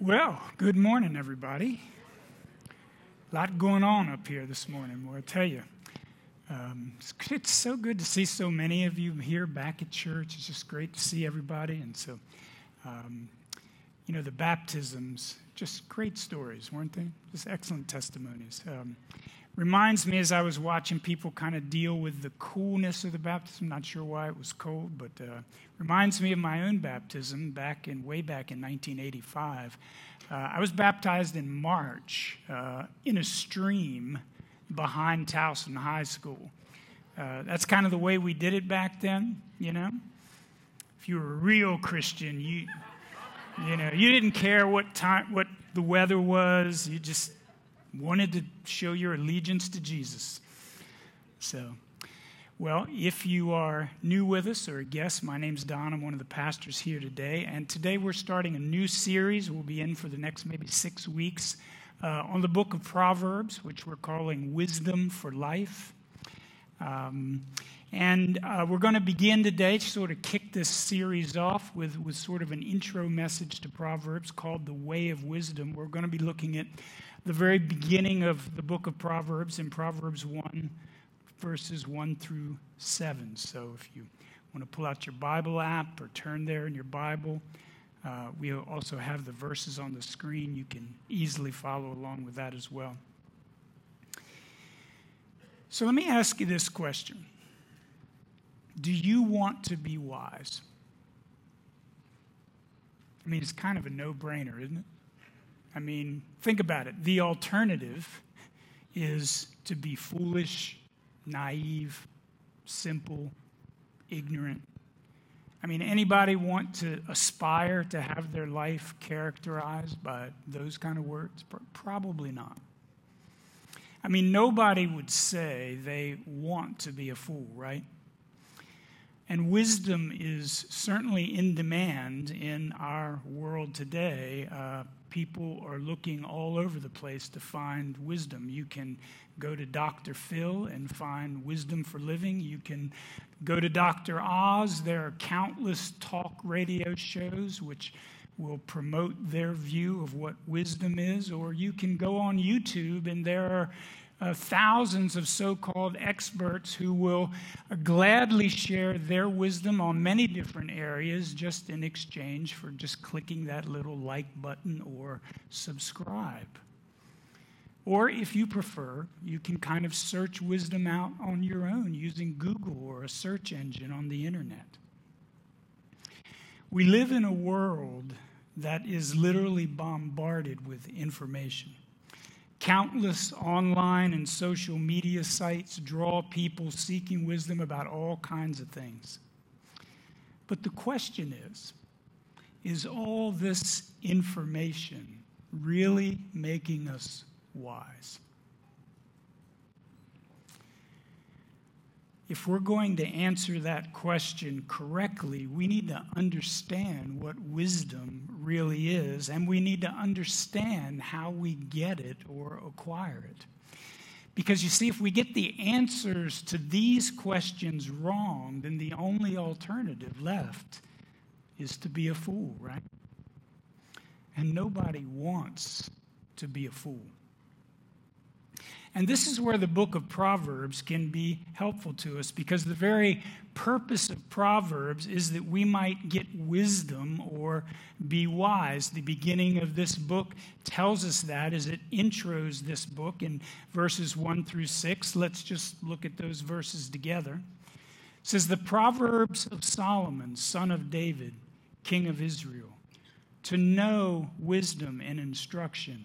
Well, good morning, everybody. A lot going on up here this morning, boy, I tell you. Um, it's, it's, so good to see so many of you here back at church. It's just great to see everybody. And so, um, you know, the baptisms, just great stories, weren't they? Just excellent testimonies. Um, reminds me as I was watching people kind of deal with the coolness of the baptism. Not sure why it was cold, but uh, reminds me of my own baptism back in way back in 1985. Uh, I was baptized in March uh, in a stream behind Towson High School. Uh, that's kind of the way we did it back then, you know. If you were a real Christian, you you know you didn't care what time what the weather was. You just wanted to show your allegiance to Jesus. So, well, if you are new with us or a guest, my name's Don. I'm one of the pastors here today. And today we're starting a new series. We'll be in for the next maybe six weeks uh, on the book of Proverbs, which we're calling Wisdom for Life. Um, and uh, we're going to begin today to sort of kick this series off with, with sort of an intro message to Proverbs called The Way of Wisdom. We're going to be looking at the very beginning of the book of Proverbs in Proverbs 1, verses 1 through 7. So if you want to pull out your Bible app or turn there in your Bible, uh, we also have the verses on the screen. You can easily follow along with that as well. So let me ask you this question Do you want to be wise? I mean, it's kind of a no brainer, isn't it? I mean, think about it. The alternative is to be foolish, naive, simple, ignorant. I mean, anybody want to aspire to have their life characterized by those kind of words? Probably not. I mean, nobody would say they want to be a fool, right? And wisdom is certainly in demand in our world today. Uh, people are looking all over the place to find wisdom. You can go to Dr. Phil and find wisdom for living. You can go to Dr. Oz. There are countless talk radio shows which will promote their view of what wisdom is. Or you can go on YouTube and there are uh, thousands of so called experts who will gladly share their wisdom on many different areas just in exchange for just clicking that little like button or subscribe. Or if you prefer, you can kind of search wisdom out on your own using Google or a search engine on the internet. We live in a world that is literally bombarded with information. Countless online and social media sites draw people seeking wisdom about all kinds of things. But the question is is all this information really making us wise? If we're going to answer that question correctly, we need to understand what wisdom really is, and we need to understand how we get it or acquire it. Because you see, if we get the answers to these questions wrong, then the only alternative left is to be a fool, right? And nobody wants to be a fool. And this is where the book of Proverbs can be helpful to us because the very purpose of Proverbs is that we might get wisdom or be wise. The beginning of this book tells us that as it intros this book in verses 1 through 6. Let's just look at those verses together. It says, The Proverbs of Solomon, son of David, king of Israel, to know wisdom and instruction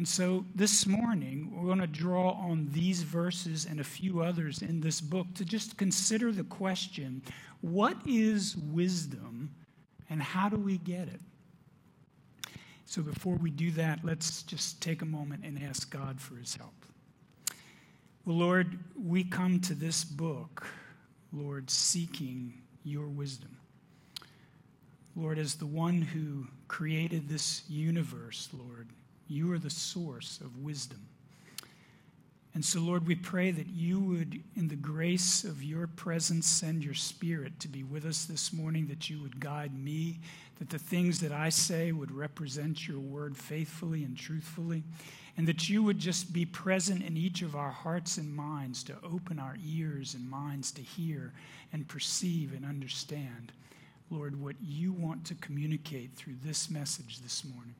And so this morning, we're going to draw on these verses and a few others in this book to just consider the question what is wisdom and how do we get it? So before we do that, let's just take a moment and ask God for his help. Well, Lord, we come to this book, Lord, seeking your wisdom. Lord, as the one who created this universe, Lord, you are the source of wisdom. And so, Lord, we pray that you would, in the grace of your presence, send your spirit to be with us this morning, that you would guide me, that the things that I say would represent your word faithfully and truthfully, and that you would just be present in each of our hearts and minds to open our ears and minds to hear and perceive and understand, Lord, what you want to communicate through this message this morning.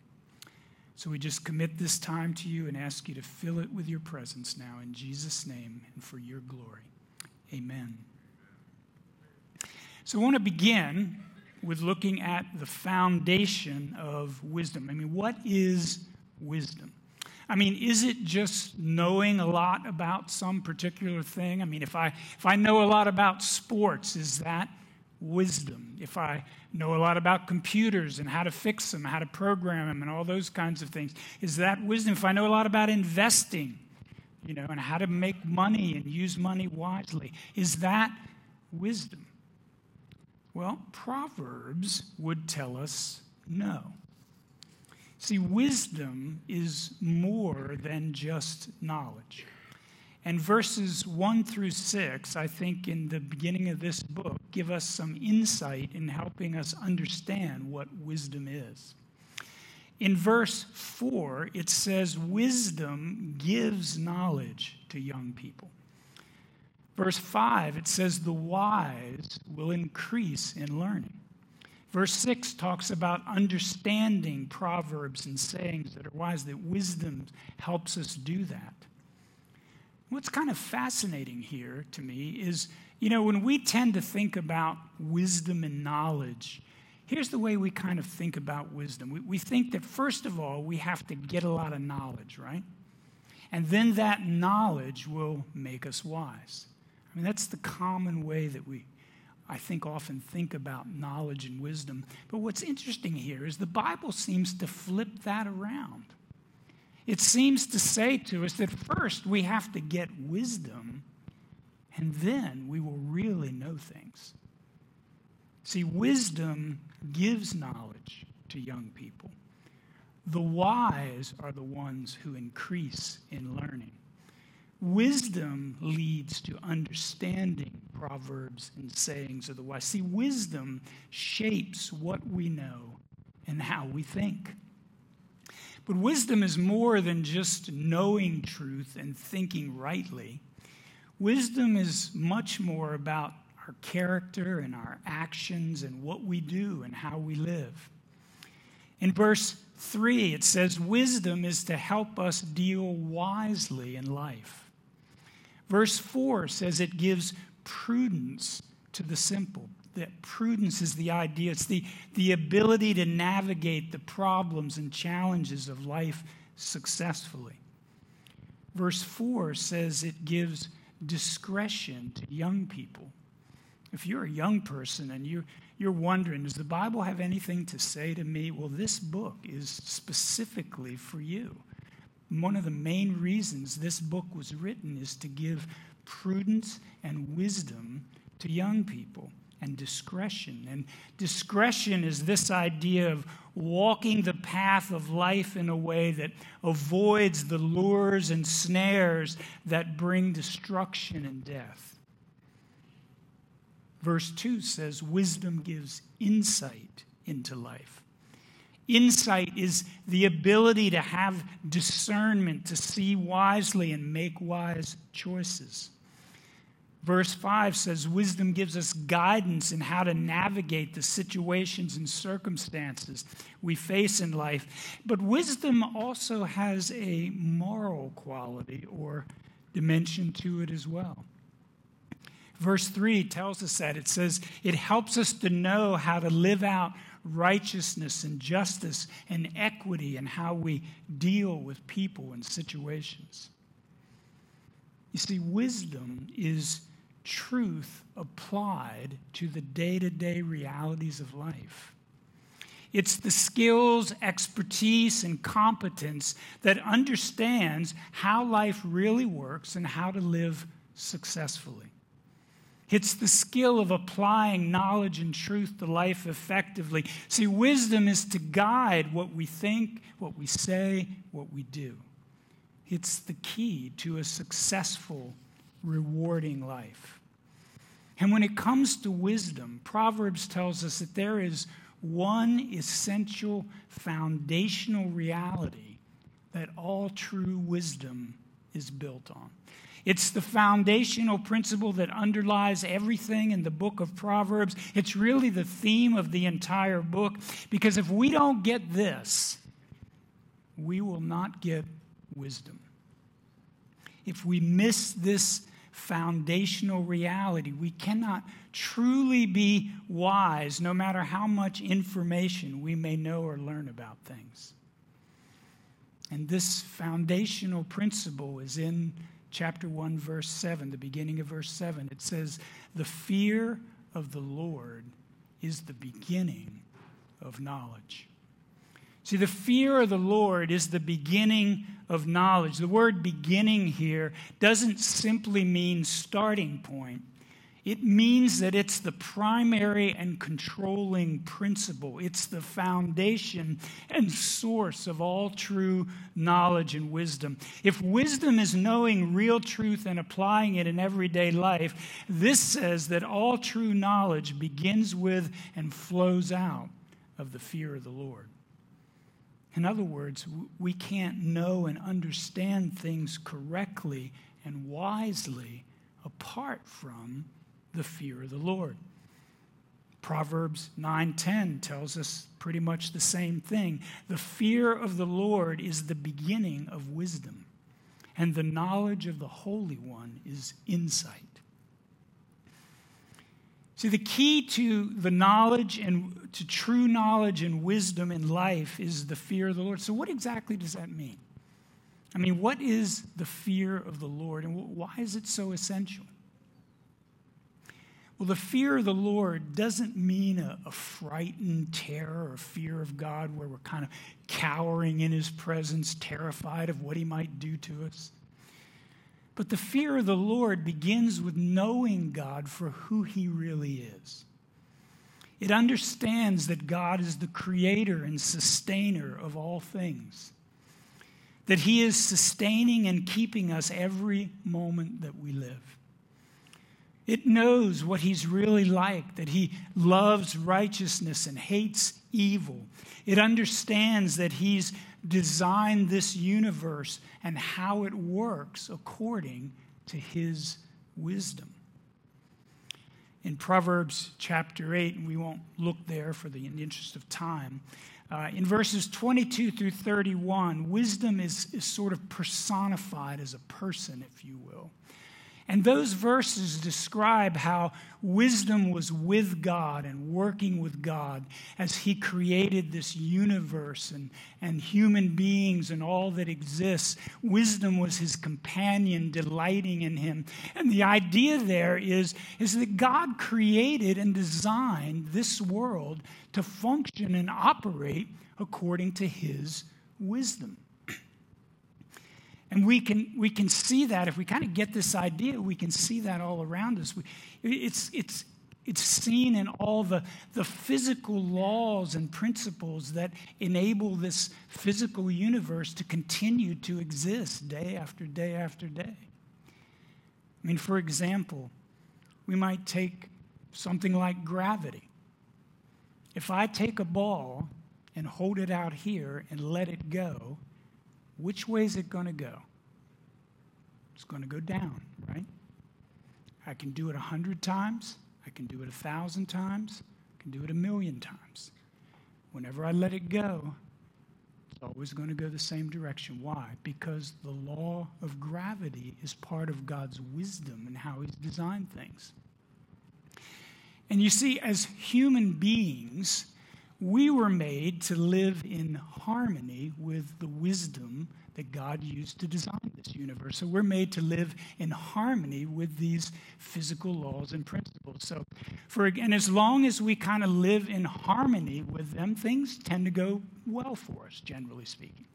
So we just commit this time to you and ask you to fill it with your presence now in Jesus' name and for your glory. Amen. So I want to begin with looking at the foundation of wisdom. I mean, what is wisdom? I mean, is it just knowing a lot about some particular thing? I mean, if I if I know a lot about sports, is that wisdom. If I know a lot about computers and how to fix them, how to program them, and all those kinds of things, is that wisdom? If I know a lot about investing, you know, and how to make money and use money wisely, is that wisdom? Well, Proverbs would tell us no. See, wisdom is more than just knowledge. And verses 1 through 6, I think, in the beginning of this book, give us some insight in helping us understand what wisdom is. In verse 4, it says, Wisdom gives knowledge to young people. Verse 5, it says, The wise will increase in learning. Verse 6 talks about understanding proverbs and sayings that are wise, that wisdom helps us do that. What's kind of fascinating here to me is, you know, when we tend to think about wisdom and knowledge, here's the way we kind of think about wisdom. We, we think that, first of all, we have to get a lot of knowledge, right? And then that knowledge will make us wise. I mean, that's the common way that we, I think, often think about knowledge and wisdom. But what's interesting here is the Bible seems to flip that around. It seems to say to us that first we have to get wisdom, and then we will really know things. See, wisdom gives knowledge to young people. The wise are the ones who increase in learning. Wisdom leads to understanding proverbs and sayings of the wise. See, wisdom shapes what we know and how we think. But wisdom is more than just knowing truth and thinking rightly. Wisdom is much more about our character and our actions and what we do and how we live. In verse 3, it says, Wisdom is to help us deal wisely in life. Verse 4 says it gives prudence to the simple that prudence is the idea, it's the, the ability to navigate the problems and challenges of life successfully. Verse 4 says it gives discretion to young people. If you're a young person and you, you're wondering, does the Bible have anything to say to me? Well, this book is specifically for you. One of the main reasons this book was written is to give prudence and wisdom to young people and discretion. And discretion is this idea of walking the path of life in a way that avoids the lures and snares that bring destruction and death. Verse 2 says, Wisdom gives insight into life. Insight is the ability to have discernment, to see wisely and make wise choices. Verse 5 says, Wisdom gives us guidance in how to navigate the situations and circumstances we face in life. But wisdom also has a moral quality or dimension to it as well. Verse 3 tells us that. It says, It helps us to know how to live out righteousness and justice and equity and how we deal with people and situations. You see, wisdom is truth applied to the day to day realities of life. It's the skills, expertise, and competence that understands how life really works and how to live successfully. It's the skill of applying knowledge and truth to life effectively. See, wisdom is to guide what we think, what we say, what we do. It's the key to a successful, rewarding life. And when it comes to wisdom, Proverbs tells us that there is one essential foundational reality that all true wisdom is built on. It's the foundational principle that underlies everything in the book of Proverbs. It's really the theme of the entire book because if we don't get this, we will not get wisdom. If we miss this foundational reality, we cannot truly be wise no matter how much information we may know or learn about things. And this foundational principle is in chapter 1, verse 7, the beginning of verse 7. It says, The fear of the Lord is the beginning of knowledge. See, the fear of the Lord is the beginning of knowledge. The word beginning here doesn't simply mean starting point, it means that it's the primary and controlling principle. It's the foundation and source of all true knowledge and wisdom. If wisdom is knowing real truth and applying it in everyday life, this says that all true knowledge begins with and flows out of the fear of the Lord. In other words, we can't know and understand things correctly and wisely apart from the fear of the Lord. Proverbs 9:10 tells us pretty much the same thing. The fear of the Lord is the beginning of wisdom, and the knowledge of the Holy One is insight. See, the key to the knowledge and to true knowledge and wisdom in life is the fear of the Lord. So, what exactly does that mean? I mean, what is the fear of the Lord, and why is it so essential? Well, the fear of the Lord doesn't mean a, a, frightened terror or fear of God where we're kind of cowering in his presence, terrified of what he might do to us. But the fear of the Lord begins with knowing God for who he really is. It understands that God is the creator and sustainer of all things, that he is sustaining and keeping us every moment that we live. It knows what he's really like, that he loves righteousness and hates evil. It understands that he's designed this universe and how it works according to his wisdom. In Proverbs chapter 8, and we won't look there for the interest of time, uh, in verses 22 through 31, wisdom is, is sort of personified as a person, if you will. And those verses describe how wisdom was with God and working with God as He created this universe and, and human beings and all that exists. Wisdom was His companion, delighting in Him. And the idea there is, is that God created and designed this world to function and operate according to His wisdom. And we can, we can see that if we kind of get this idea, we can see that all around us. We, it's, it's, it's seen in all the, the physical laws and principles that enable this physical universe to continue to exist day after day after day. I mean, for example, we might take something like gravity. If I take a ball and hold it out here and let it go, which way is it going to go? It's going to go down, right? I can do it a hundred times. I can do it a thousand times. I can do it a million times. Whenever I let it go, it's always going to go the same direction. Why? Because the law of gravity is part of God's wisdom and how He's designed things. And you see, as human beings, we were made to live in harmony with the wisdom that God used to design this universe. So we're made to live in harmony with these physical laws and principles. So, for and as long as we kind of live in harmony with them, things tend to go well for us, generally speaking.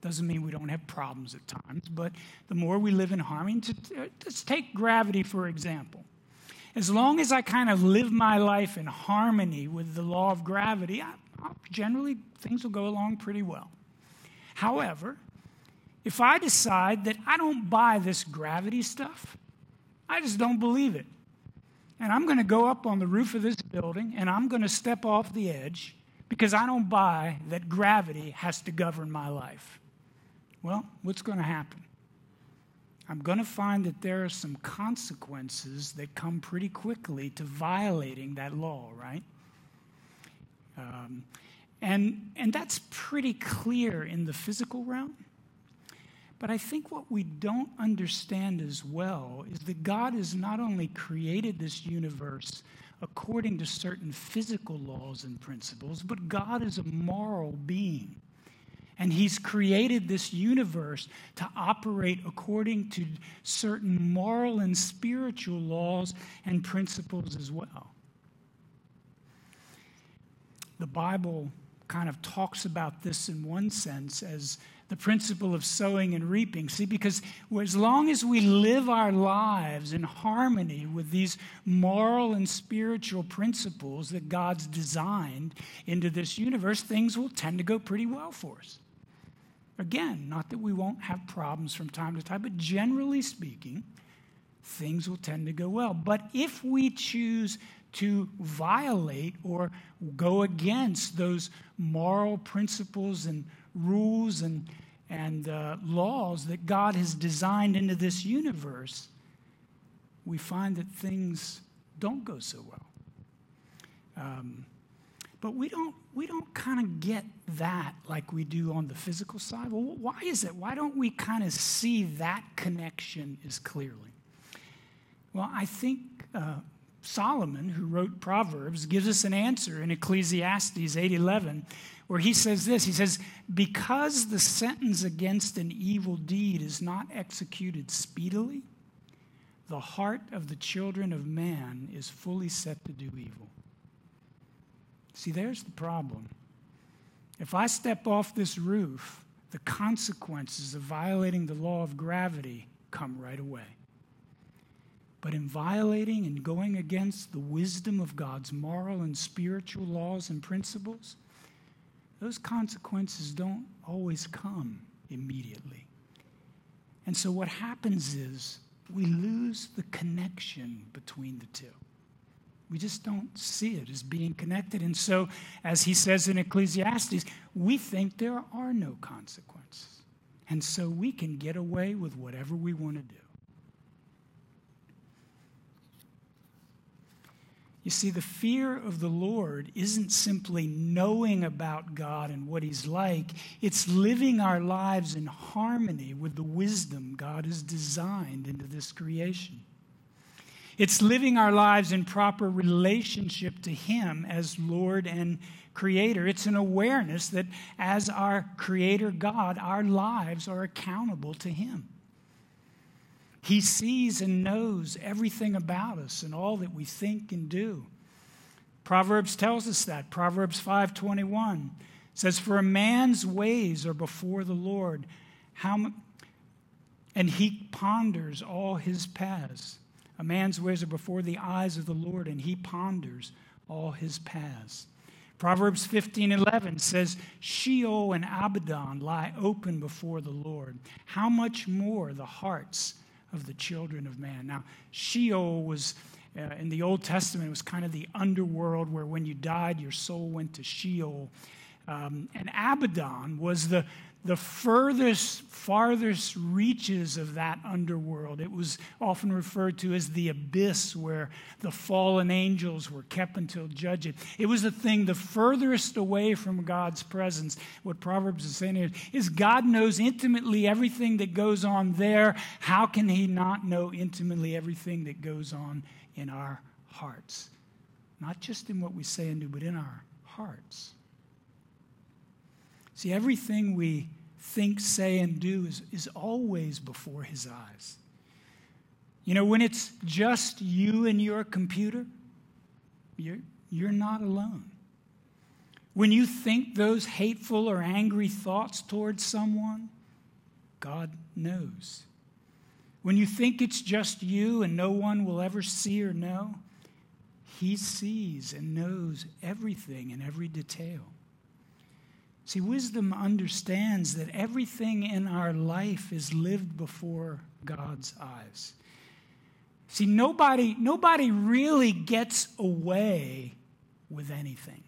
Doesn't mean we don't have problems at times, but the more we live in harmony, let's take gravity for example. As long as I kind of live my life in harmony with the law of gravity, I, generally things will go along pretty well. However, if I decide that I don't buy this gravity stuff, I just don't believe it. And I'm going to go up on the roof of this building and I'm going to step off the edge because I don't buy that gravity has to govern my life. Well, what's going to happen? I'm going to find that there are some consequences that come pretty quickly to violating that law, right? Um, and, and that's pretty clear in the physical realm. But I think what we don't understand as well is that God has not only created this universe according to certain physical laws and principles, but God is a moral being. And He's created this universe to operate according to certain moral and spiritual laws and principles as well. The Bible kind of talks about this in one sense as the principle of sowing and reaping. See, because as long as we live our lives in harmony with these moral and spiritual principles that God's designed into this universe, things will tend to go pretty well for us. Again, not that we won't have problems from time to time, but generally speaking, things will tend to go well. But if we choose to violate or go against those moral principles and rules and, and uh, laws that God has designed into this universe, we find that things don't go so well. Um, but we don't, we don't kind of get that like we do on the physical side. Well, why is it? Why don't we kind of see that connection as clearly? Well, I think uh, Solomon, who wrote Proverbs, gives us an answer in Ecclesiastes 8:11, where he says this. He says, "Because the sentence against an evil deed is not executed speedily, the heart of the children of man is fully set to do evil." See, there's the problem. If I step off this roof, the consequences of violating the law of gravity come right away. But in violating and going against the wisdom of God's moral and spiritual laws and principles, those consequences don't always come immediately. And so what happens is we lose the connection between the two. We just don't see it as being connected. And so, as he says in Ecclesiastes, we think there are no consequences. And so we can get away with whatever we want to do. You see, the fear of the Lord isn't simply knowing about God and what He's like, it's living our lives in harmony with the wisdom God has designed into this creation. It's living our lives in proper relationship to Him as Lord and Creator. It's an awareness that as our Creator God, our lives are accountable to Him. He sees and knows everything about us and all that we think and do. Proverbs tells us that. Proverbs 5:21 says for a man's ways are before the Lord, how and he ponders all his paths. A man's ways are before the eyes of the Lord and he ponders all his paths. Proverbs 15:11 says, "Sheol and Abaddon lie open before the Lord. How much more the hearts of the children of man. Now, Sheol was uh, in the Old Testament, it was kind of the underworld where when you died, your soul went to Sheol. Um, and Abaddon was the, the furthest, farthest reaches of that underworld. It was often referred to as the abyss where the fallen angels were kept until judgment. It was the thing the furthest away from God's presence. What Proverbs is saying is, is God knows intimately everything that goes on there. How can he not know intimately everything that goes on in our hearts? Not just in what we say and do, but in our hearts. See, everything we think, say, and do is, is always before his eyes. You know, when it's just you and your computer, you're, you're not alone. When you think those hateful or angry thoughts towards someone, God knows. When you think it's just you and no one will ever see or know, He sees and knows everything in every detail. See, wisdom understands that everything in our life is lived before God's eyes. See, nobody, nobody really gets away with anything.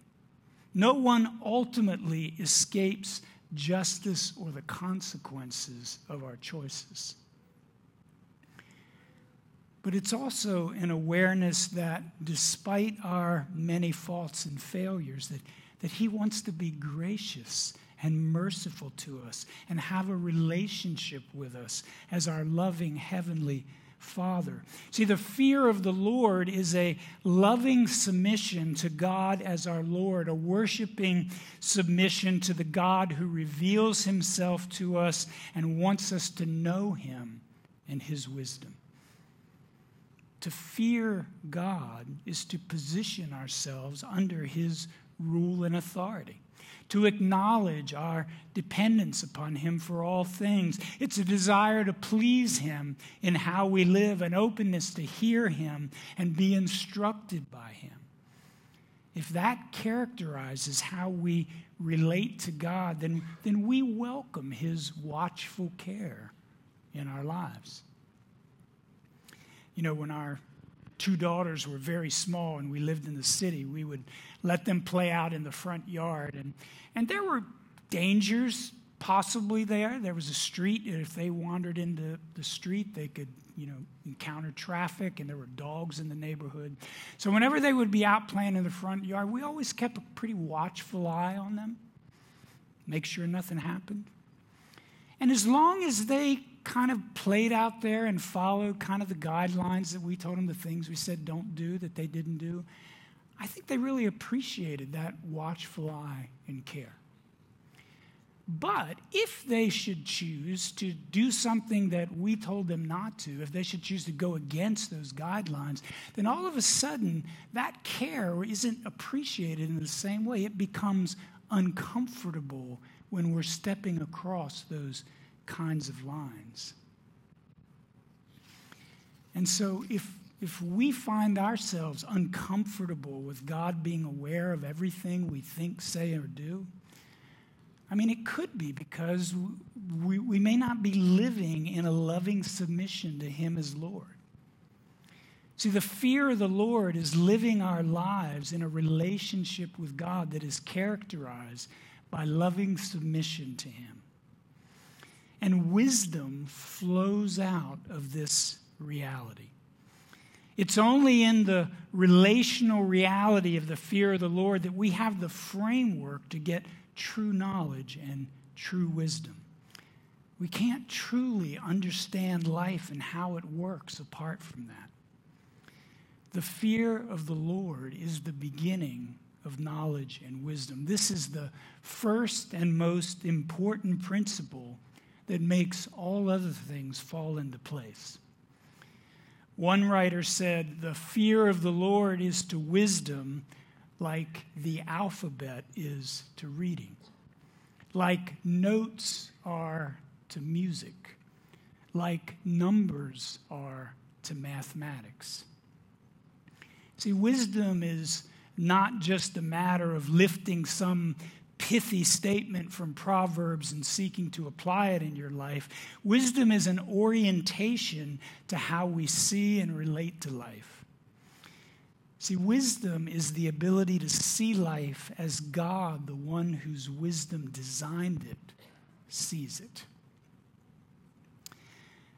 No one ultimately escapes justice or the consequences of our choices. But it's also an awareness that despite our many faults and failures, that, that He wants to be gracious and merciful to us and have a relationship with us as our loving Heavenly Father. See, the fear of the Lord is a loving submission to God as our Lord, a worshiping submission to the God who reveals himself to us and wants us to know him and his wisdom. To fear God is to position ourselves under his rule and authority to acknowledge our dependence upon Him for all things. It's a desire to please Him in how we live, an openness to hear Him and be instructed by Him. If that characterizes how we relate to God, then, then we welcome His watchful care in our lives. You know, when our two daughters were very small and we lived in the city, we would let them play out in the front yard. And, and there were dangers possibly there. There was a street. And if they wandered into the street, they could, you know, encounter traffic, and there were dogs in the neighborhood. So whenever they would be out playing in the front yard, we always kept a pretty watchful eye on them, make sure nothing happened. And as long as they kind of played out there and followed kind of the guidelines that we told them, the things we said don't do that they didn't do, I think they really appreciated that watchful eye and care. But if they should choose to do something that we told them not to, if they should choose to go against those guidelines, then all of a sudden that care isn't appreciated in the same way. It becomes uncomfortable when we're stepping across those kinds of lines. And so, if, if we find ourselves uncomfortable with God being aware of everything we think, say, or do, I mean, it could be because we, we may not be living in a loving submission to Him as Lord. See, the fear of the Lord is living our lives in a relationship with God that is characterized by loving submission to Him. And wisdom flows out of this reality. It's only in the relational reality of the fear of the Lord that we have the framework to get true knowledge and true wisdom. We can't truly understand life and how it works apart from that. The fear of the Lord is the beginning of knowledge and wisdom. This is the first and most important principle that makes all other things fall into place. One writer said, The fear of the Lord is to wisdom like the alphabet is to reading, like notes are to music, like numbers are to mathematics. See, wisdom is not just a matter of lifting some pithy statement from Proverbs and seeking to apply it in your life. Wisdom is an orientation to how we see and relate to life. See, wisdom is the ability to see life as God, the one whose wisdom designed it, sees it.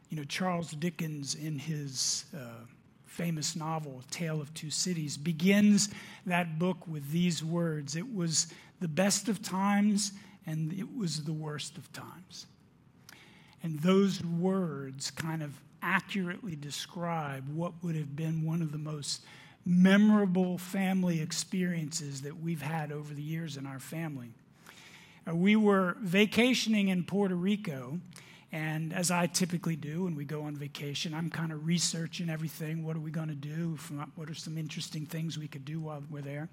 You know, Charles Dickens, in his uh, famous novel, Tale of Two Cities, begins that book with these words It was the best of times and it was the worst of times. And those words kind of accurately describe what would have been one of the most memorable family experiences that we've had over the years in our family. Uh, we were vacationing in Puerto Rico, and as I typically do when we go on vacation, I'm kind of researching everything. What are we going to do? What are some interesting things we could do while we're there?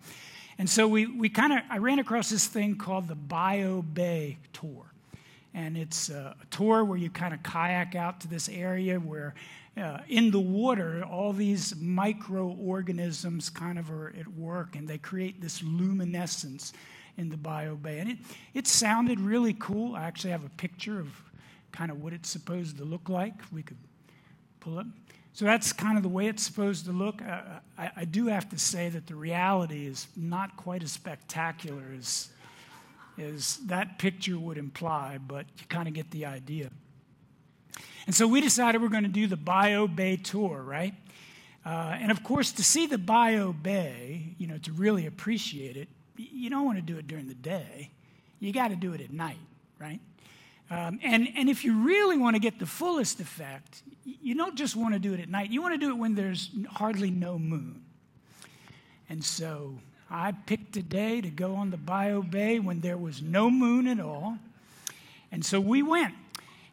And so we, we kind of, I ran across this thing called the Bio Bay Tour. And it's a, tour where you kind of kayak out to this area where uh, in the water, all these microorganisms kind of are at work and they create this luminescence in the bio Bay. And it, it sounded really cool. I actually have a picture of kind of what it's supposed to look like. We could pull it. So that's kind of the way it's supposed to look. Uh, I, I, do have to say that the reality is not quite as spectacular as, as that picture would imply, but you kind of get the idea. And so we decided we're going to do the Bio Bay tour, right? Uh, and of course, to see the Bio Bay, you know, to really appreciate it, you don't want to do it during the day. You got to do it at night, right? Um, and, and if you really want to get the fullest effect, you don't just want to do it at night. You want to do it when there's hardly no moon. And so I picked a day to go on the Bio Bay when there was no moon at all. And so we went.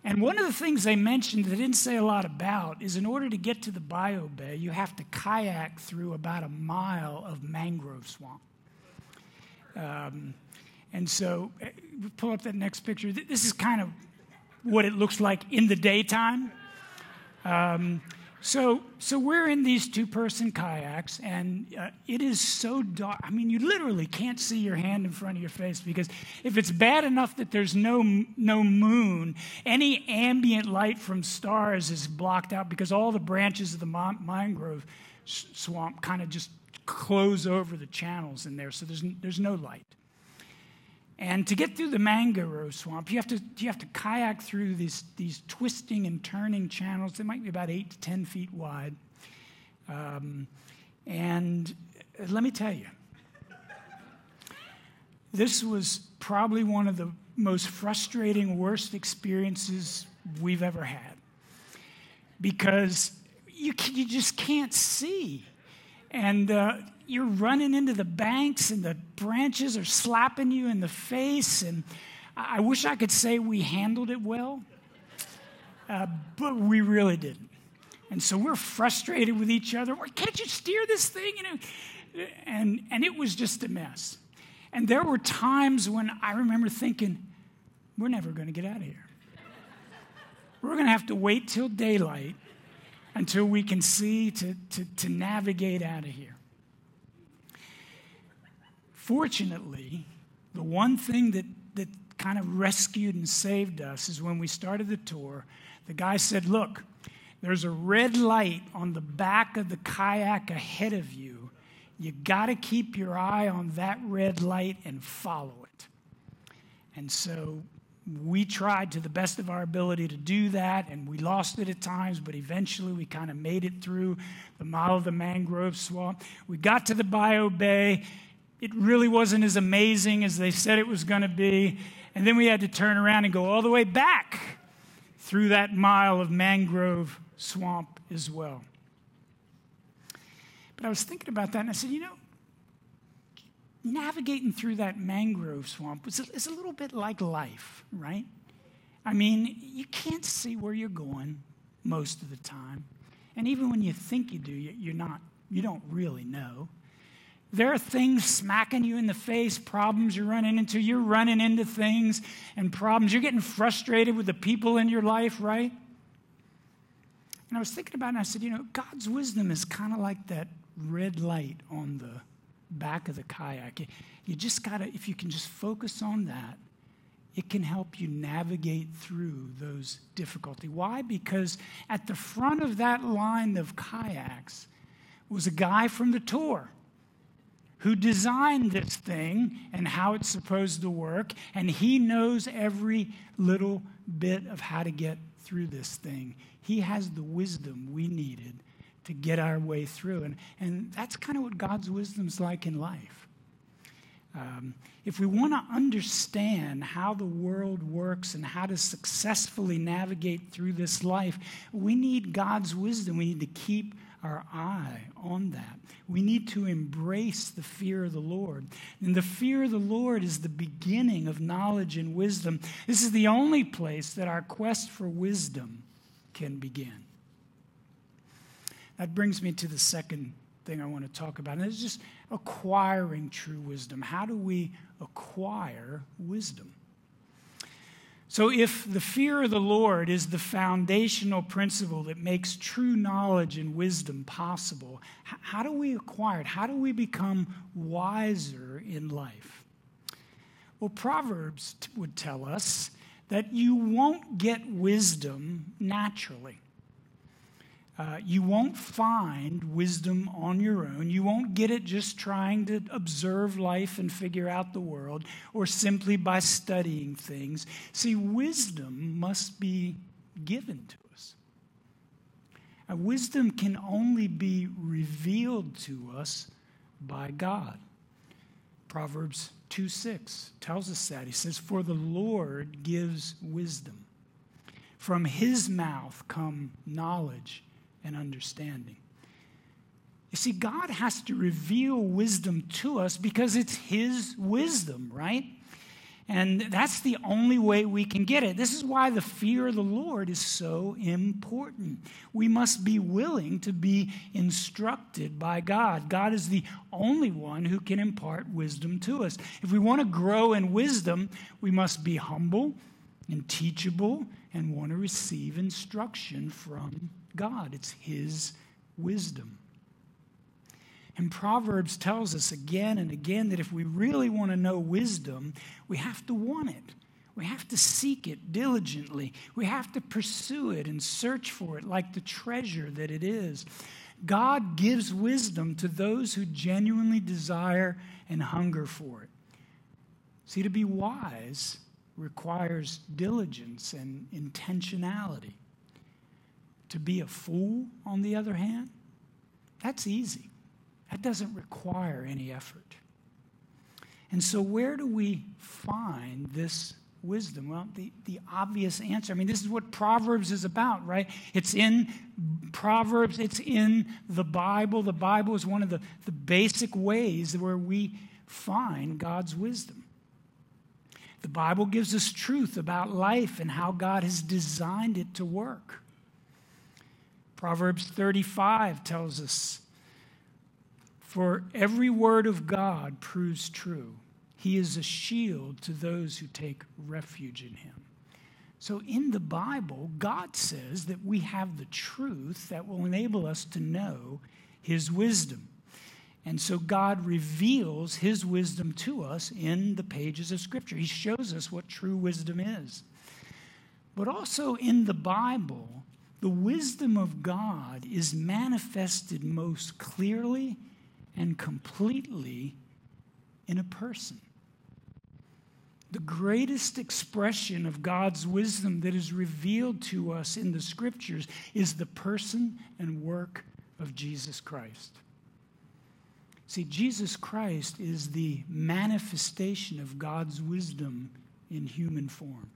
And one of the things they mentioned they didn't say a lot about is in order to get to the Bio Bay, you have to kayak through about a mile of mangrove swamp. Um, and so, eh, pull up that next picture. This is kind of what it looks like in the daytime. Um, so, so we're in these two-person kayaks, and uh, it is so dark. I mean, you literally can't see your hand in front of your face because if it's bad enough that there's no no moon, any ambient light from stars is blocked out because all the branches of the mangrove swamp kind of just close over the channels in there, so there's there's no light. And to get through the mangrove swamp, you have to, you have to kayak through these, these twisting and turning channels. They might be about eight to 10 feet wide. Um, and let me tell you, this was probably one of the most frustrating, worst experiences we've ever had. Because you, you just can't see. And uh, you're running into the banks and the branches are slapping you in the face. And I wish I could say we handled it well, uh, but we really didn't. And so we're frustrated with each other. Can't you steer this thing? You know, and and it was just a mess. And there were times when I remember thinking, we're never going to get out of here. We're going to have to wait till daylight until we can see to, to, to navigate out of here. Fortunately, the one thing that, that kind of rescued and saved us is when we started the tour, the guy said, Look, there's a red light on the back of the kayak ahead of you. You got to keep your eye on that red light and follow it. And so we tried to the best of our ability to do that, and we lost it at times, but eventually we kind of made it through the mile of the mangrove swamp. We got to the Bio Bay, it really wasn't as amazing as they said it was going to be. And then we had to turn around and go all the way back through that mile of mangrove swamp as well. But I was thinking about that and I said, you know, navigating through that mangrove swamp is a, little bit like life, right? I mean, you can't see where you're going most of the time. And even when you think you do, you're not, you don't really know. There are things smacking you in the face, problems you're running into. You're running into things and problems. You're getting frustrated with the people in your life, right? And I was thinking about it and I said, you know, God's wisdom is kind of like that red light on the back of the kayak. You just got to, if you can just focus on that, it can help you navigate through those difficulty. Why? Because at the front of that line of kayaks was a guy from the tour who designed this thing and how it's supposed to work, and he knows every little bit of how to get through this thing. He has the wisdom we needed to get our way through. And, and that's kind of what God's wisdom's like in life. Um, if we want to understand how the world works and how to successfully navigate through this life, we need God's wisdom. We need to keep our eye on that. We need to embrace the fear of the Lord. And the fear of the Lord is the beginning of knowledge and wisdom. This is the only place that our quest for wisdom can begin. That brings me to the second thing I want to talk about, and it's just acquiring true wisdom. How do we acquire wisdom? So, if the fear of the Lord is the foundational principle that makes true knowledge and wisdom possible, how do we acquire it? How do we become wiser in life? Well, Proverbs would tell us that you won't get wisdom naturally. Uh, you won't find wisdom on your own. You won't get it just trying to observe life and figure out the world or simply by studying things. See, wisdom must be given to us. Uh, wisdom can only be revealed to us by God. Proverbs 2 6 tells us that. He says, For the Lord gives wisdom. From his mouth come knowledge and understanding. You see, God has to reveal wisdom to us because it's His wisdom, right? And that's the only way we can get it. This is why the fear of the Lord is so important. We must be willing to be instructed by God. God is the only one who can impart wisdom to us. If we want to grow in wisdom, we must be humble and teachable and want to receive instruction from God, it's His wisdom. And Proverbs tells us again and again that if we really want to know wisdom, we have to want it. We have to seek it diligently. We have to pursue it and search for it like the treasure that it is. God gives wisdom to those who genuinely desire and hunger for it. See, to be wise requires diligence and intentionality. To be a fool, on the other hand, that's easy. That doesn't require any effort. And so, where do we find this wisdom? Well, the, the obvious answer I mean, this is what Proverbs is about, right? It's in Proverbs, it's in the Bible. The Bible is one of the, the basic ways where we find God's wisdom. The Bible gives us truth about life and how God has designed it to work. Proverbs 35 tells us For every word of God proves true. He is a shield to those who take refuge in him. So, in the Bible, God says that we have the truth that will enable us to know his wisdom. And so, God reveals his wisdom to us in the pages of Scripture. He shows us what true wisdom is. But also in the Bible, the wisdom of God is manifested most clearly and completely in a person. The greatest expression of God's wisdom that is revealed to us in the scriptures is the person and work of Jesus Christ. See, Jesus Christ is the manifestation of God's wisdom in human form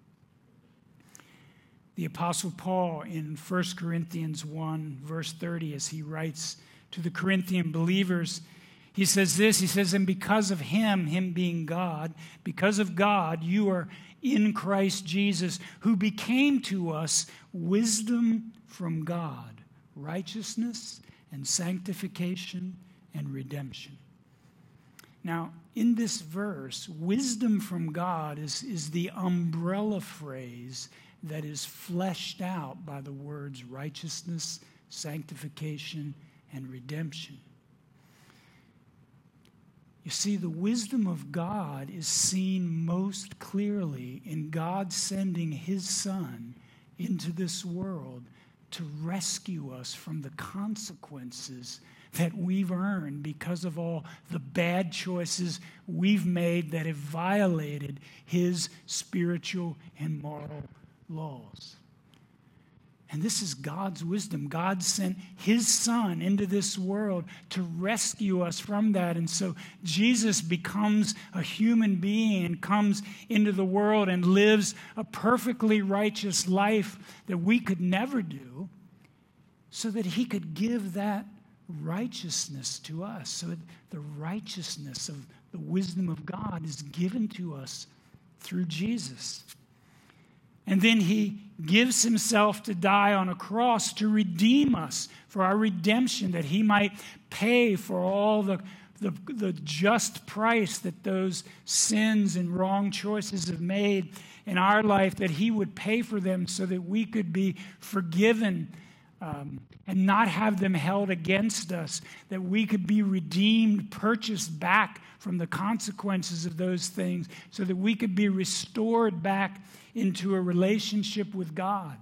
the Apostle Paul in 1 Corinthians 1, verse 30, as he writes to the Corinthian believers, he says this He says, And because of him, him being God, because of God, you are in Christ Jesus, who became to us wisdom from God, righteousness and sanctification and redemption. Now, in this verse, wisdom from God is, is the umbrella phrase that is fleshed out by the words righteousness, sanctification, and redemption. You see, the wisdom of God is seen most clearly in God sending His Son into this world to rescue us from the consequences that we've earned because of all the bad choices we've made that have violated His spiritual and moral laws. And this is God's wisdom. God sent his son into this world to rescue us from that. And so Jesus becomes a human being and comes into the world and lives a perfectly righteous life that we could never do so that he could give that righteousness to us. So the righteousness of the wisdom of God is given to us through Jesus. And then he gives himself to die on a cross to redeem us for our redemption, that he might pay for all the, the, the, just price that those sins and wrong choices have made in our life, that he would pay for them so that we could be forgiven um, and not have them held against us, that we could be redeemed, purchased back from the consequences of those things, so that we could be restored back into a relationship with God.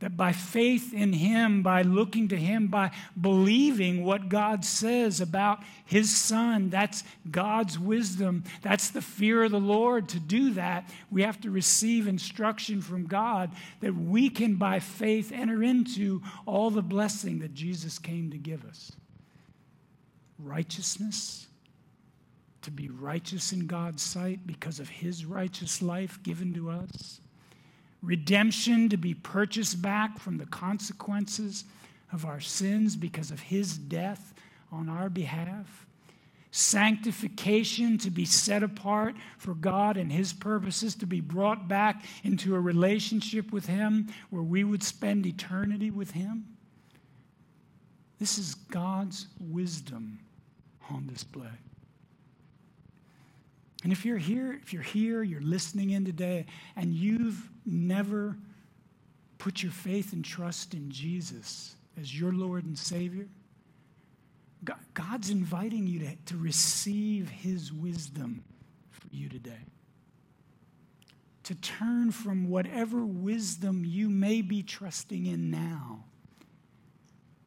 That by faith in Him, by looking to Him, by believing what God says about His Son, that's God's wisdom. That's the fear of the Lord. To do that, we have to receive instruction from God that we can, by faith, enter into all the blessing that Jesus came to give us righteousness, to be righteous in God's sight because of His righteous life given to us redemption to be purchased back from the consequences of our sins because of his death on our behalf, sanctification to be set apart for God and his purposes, to be brought back into a relationship with him where we would spend eternity with him. This is God's wisdom on display. And if you're here, if you're here, you're listening in today, and you've never put your faith and trust in Jesus as your Lord and Savior, God's inviting you to, to receive His wisdom for you today. To turn from whatever wisdom you may be trusting in now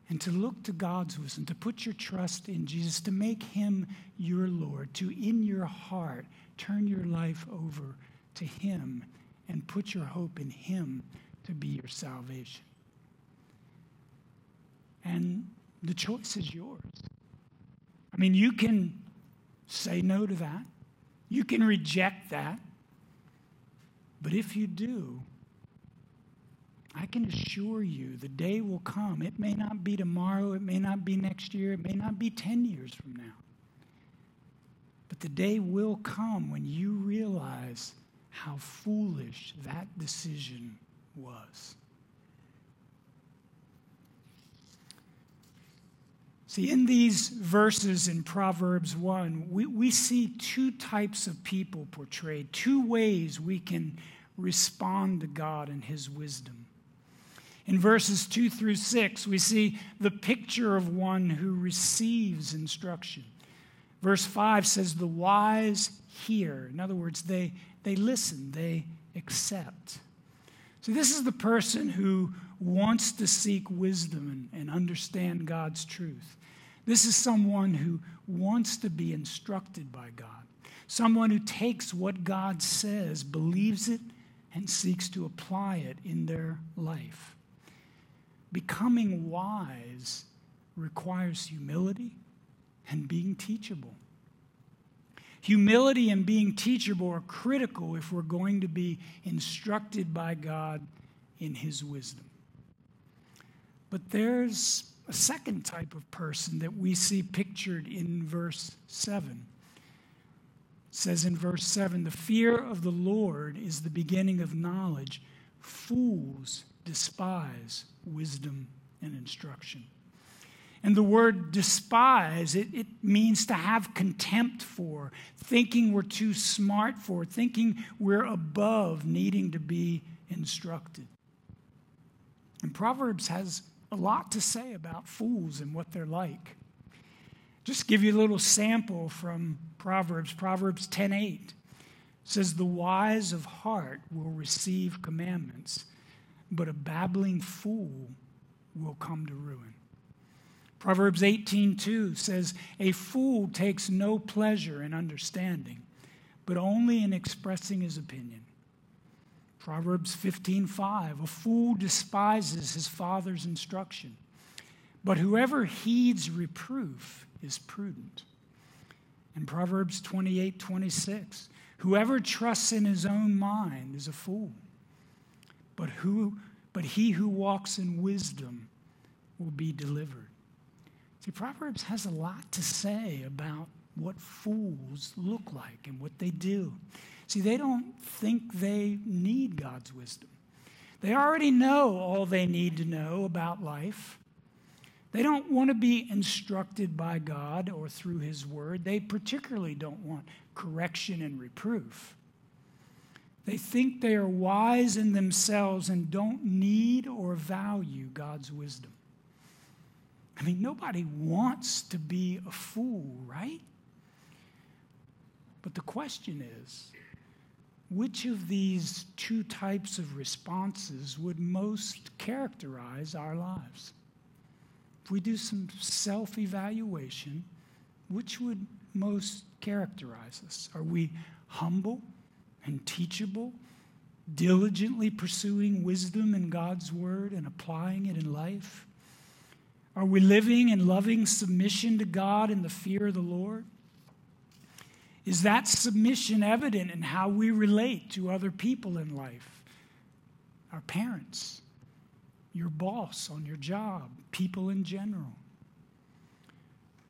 and to look to God's wisdom, to put your trust in Jesus, to make him your Lord, to in your heart turn your life over to him and put your hope in him to be your salvation. And the choice is yours. I mean, you can say no to that, you can reject that. But if you do, I can assure you the day will come. It may not be tomorrow, it may not be next year, it may not be 10 years from now. But the day will come when you realize how foolish that decision was. See, in these verses in Proverbs 1, we, we see two types of people portrayed, two ways we can respond to God and His wisdom. In verses 2 through 6, we see the picture of one who receives instruction. Verse 5 says, The wise hear. In other words, they, they listen, they accept. So, this is the person who wants to seek wisdom and, and understand God's truth. This is someone who wants to be instructed by God, someone who takes what God says, believes it, and seeks to apply it in their life. Becoming wise requires humility and being teachable. Humility and being teachable are critical if we're going to be instructed by God in His wisdom. But there's a second type of person that we see pictured in verse 7. It says in verse 7 The fear of the Lord is the beginning of knowledge. Fools despise wisdom and instruction. And the word despise, it, it means to have contempt for, thinking we're too smart for, thinking we're above needing to be instructed. And Proverbs has a lot to say about fools and what they're like. Just give you a little sample from Proverbs, Proverbs 10:8 says the wise of heart will receive commandments but a babbling fool will come to ruin. Proverbs 18:2 says, "A fool takes no pleasure in understanding, but only in expressing his opinion." Proverbs 15:5, "A fool despises his father's instruction, but whoever heeds reproof is prudent." And Proverbs 28:26, "Whoever trusts in his own mind is a fool." But who but he who walks in wisdom will be delivered. See, Proverbs has a lot to say about what fools look like and what they do. See, they don't think they need God's wisdom. They already know all they need to know about life. They don't want to be instructed by God or through His Word. They particularly don't want correction and reproof. They think they are wise in themselves and don't need or value God's wisdom. I mean, nobody wants to be a fool, right? But the question is which of these two types of responses would most characterize our lives? If we do some self evaluation, which would most characterize us? Are we humble and teachable, diligently pursuing wisdom in God's word and applying it in life? Are we living in loving submission to God in the fear of the Lord? Is that submission evident in how we relate to other people in life? Our parents, your boss on your job, people in general?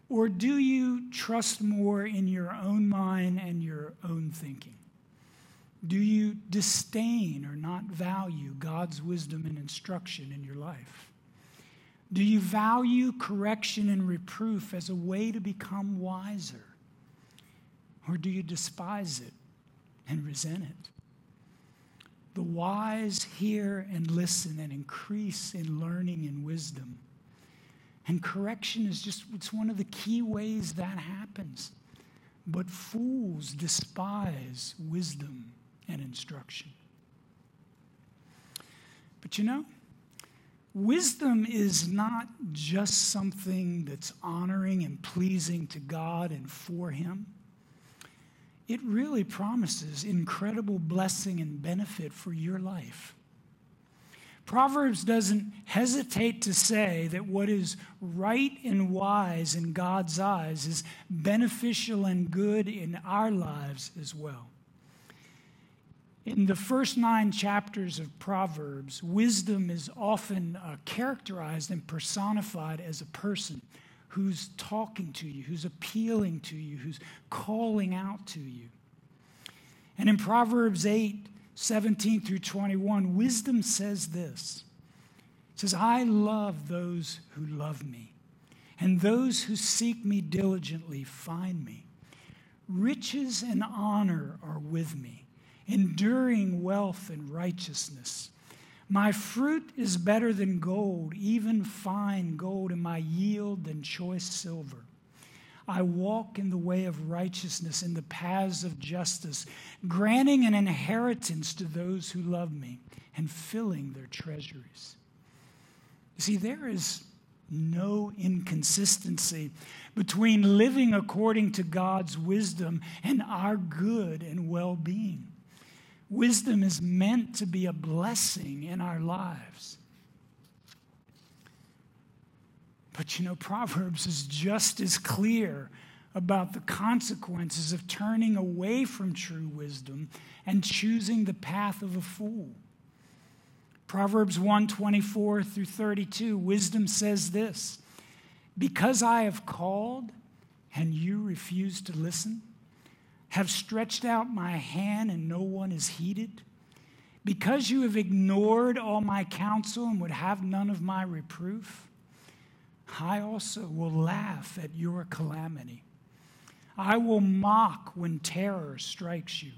Or do you trust more in your own mind and your own thinking? Do you disdain or not value God's wisdom and instruction in your life? Do you value correction and reproof as a way to become wiser? Or do you despise it and resent it? The wise hear and listen and increase in learning and wisdom. And correction is just it's one of the key ways that happens. But fools despise wisdom and instruction. But you know, wisdom is not just something that's honoring and pleasing to God and for Him it really promises incredible blessing and benefit for your life. Proverbs doesn't hesitate to say that what is right and wise in God's eyes is beneficial and good in our lives as well. In the first nine chapters of Proverbs, wisdom is often uh, characterized and personified as a person who's talking to you, who's appealing to you, who's calling out to you. And in Proverbs 8, 17 through 21, wisdom says this It says, I love those who love me, and those who seek me diligently find me. Riches and honor are with me, enduring wealth and righteousness. My fruit is better than gold, even fine gold, and my yield than choice silver. I walk in the way of righteousness, in the paths of justice, granting an inheritance to those who love me and filling their treasuries. You see, there is no inconsistency between living according to God's wisdom and our good and well being. Wisdom is meant to be a blessing in our lives. But you know, Proverbs is just as clear about the consequences of turning away from true wisdom and choosing the path of a fool. Proverbs 124 through 32, wisdom says this Because I have called and you refuse to listen, have stretched out my hand and no one is heeded? Because you have ignored all my counsel and would have none of my reproof, I also will laugh at your calamity. I will mock when terror strikes you.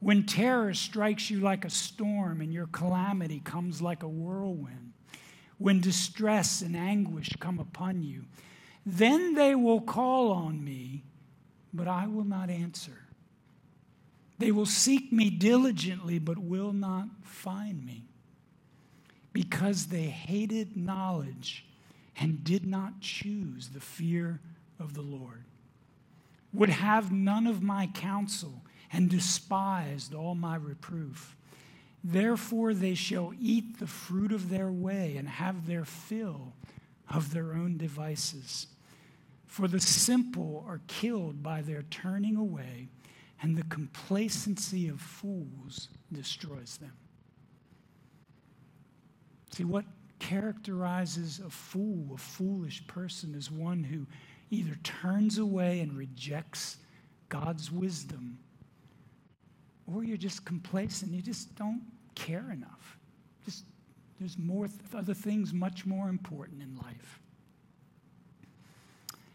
When terror strikes you like a storm and your calamity comes like a whirlwind, when distress and anguish come upon you, then they will call on me but I will not answer. They will seek me diligently, but will not find me, because they hated knowledge and did not choose the fear of the Lord, would have none of my counsel, and despised all my reproof. Therefore, they shall eat the fruit of their way and have their fill of their own devices. For the simple are killed by their turning away, and the complacency of fools destroys them. See, what characterizes a fool, a foolish person, is one who either turns away and rejects God's wisdom, or you're just complacent. You just don't care enough. Just there's more other things much more important in life.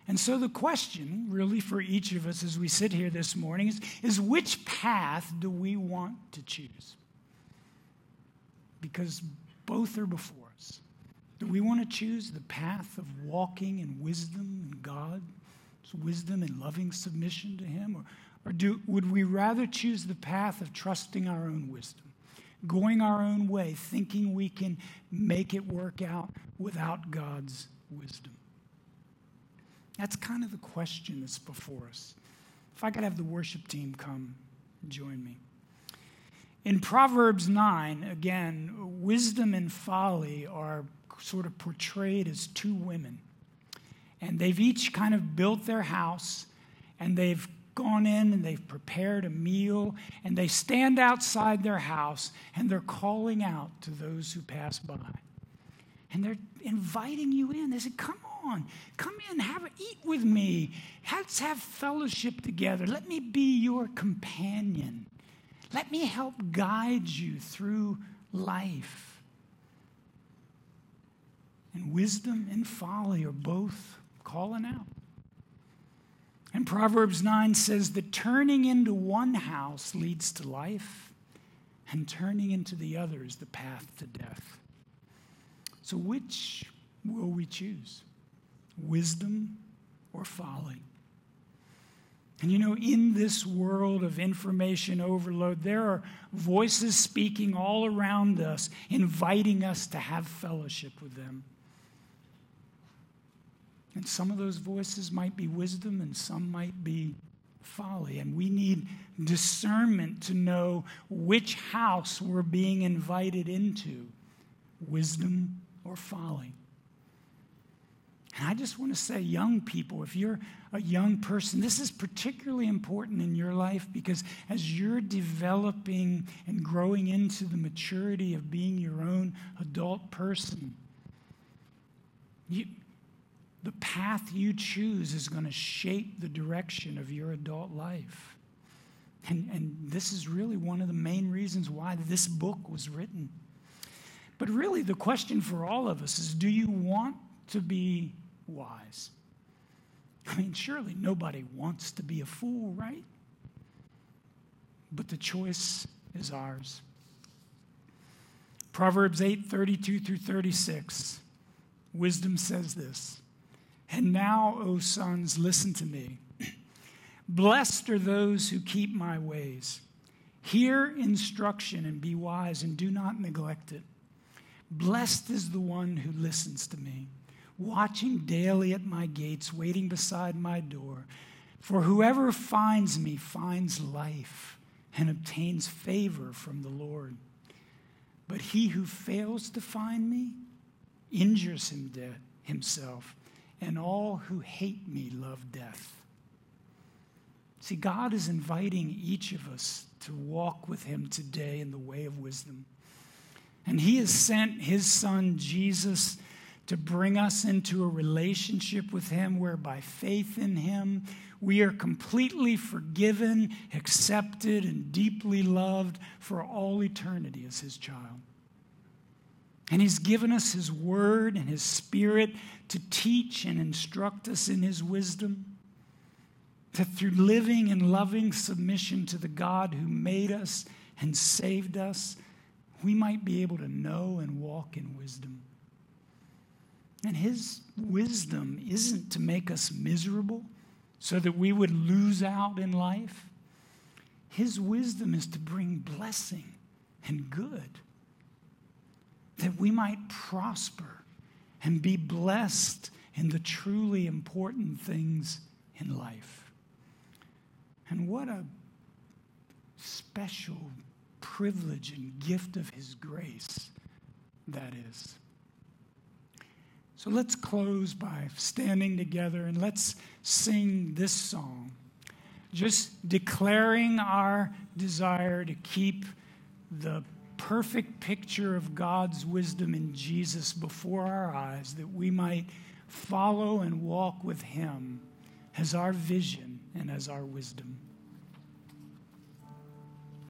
And so the question, really, for each of us as we sit here this morning is, is which path do we want to choose? Because both are before us. Do we want to choose the path of walking in wisdom and God's wisdom and loving submission to Him? Or, or do, would we rather choose the path of trusting our own wisdom, going our own way, thinking we can make it work out without God's wisdom? That's kind of the question that's before us. If I could have the worship team come join me. In Proverbs 9, again, wisdom and folly are sort of portrayed as two women. And they've each kind of built their house and they've gone in and they've prepared a meal and they stand outside their house and they're calling out to those who pass by. And they're inviting you in. They say, Come on, come in, have a, eat with me. Let's have fellowship together. Let me be your companion. Let me help guide you through life. And wisdom and folly are both calling out. And Proverbs 9 says that turning into one house leads to life, and turning into the other is the path to death. So, which will we choose? Wisdom or folly? And you know, in this world of information overload, there are voices speaking all around us, inviting us to have fellowship with them. And some of those voices might be wisdom, and some might be folly. And we need discernment to know which house we're being invited into wisdom or folly. And I just want to say, young people, if you're a young person, this is particularly important in your life because as you're developing and growing into the maturity of being your own adult person, you, the path you choose is going to shape the direction of your adult life. And, and this is really one of the main reasons why this book was written. But really, the question for all of us is do you want to be wise. I mean, surely nobody wants to be a fool, right? But the choice is ours. Proverbs 8 32 through 36. Wisdom says this And now, O sons, listen to me. Blessed are those who keep my ways. Hear instruction and be wise, and do not neglect it. Blessed is the one who listens to me watching daily at my gates, waiting beside my door. For whoever finds me finds life and obtains favor from the Lord. But he who fails to find me injures him de- himself, and all who hate me love death. See, God is inviting each of us to walk with him today in the way of wisdom. And he has sent his son, Jesus to bring us into a relationship with Him where by faith in Him we are completely forgiven, accepted, and deeply loved for all eternity as His child. And He's given us His Word and His Spirit to teach and instruct us in His wisdom. That through living and loving submission to the God who made us and saved us, we might be able to know and walk in wisdom. And his wisdom isn't to make us miserable so that we would lose out in life. His wisdom is to bring blessing and good, that we might prosper and be blessed in the truly important things in life. And what a special privilege and gift of His grace that is. So let's close by standing together and let's sing this song, just declaring our desire to keep the perfect picture of God's wisdom in Jesus before our eyes that we might follow and walk with Him as our vision and as our wisdom.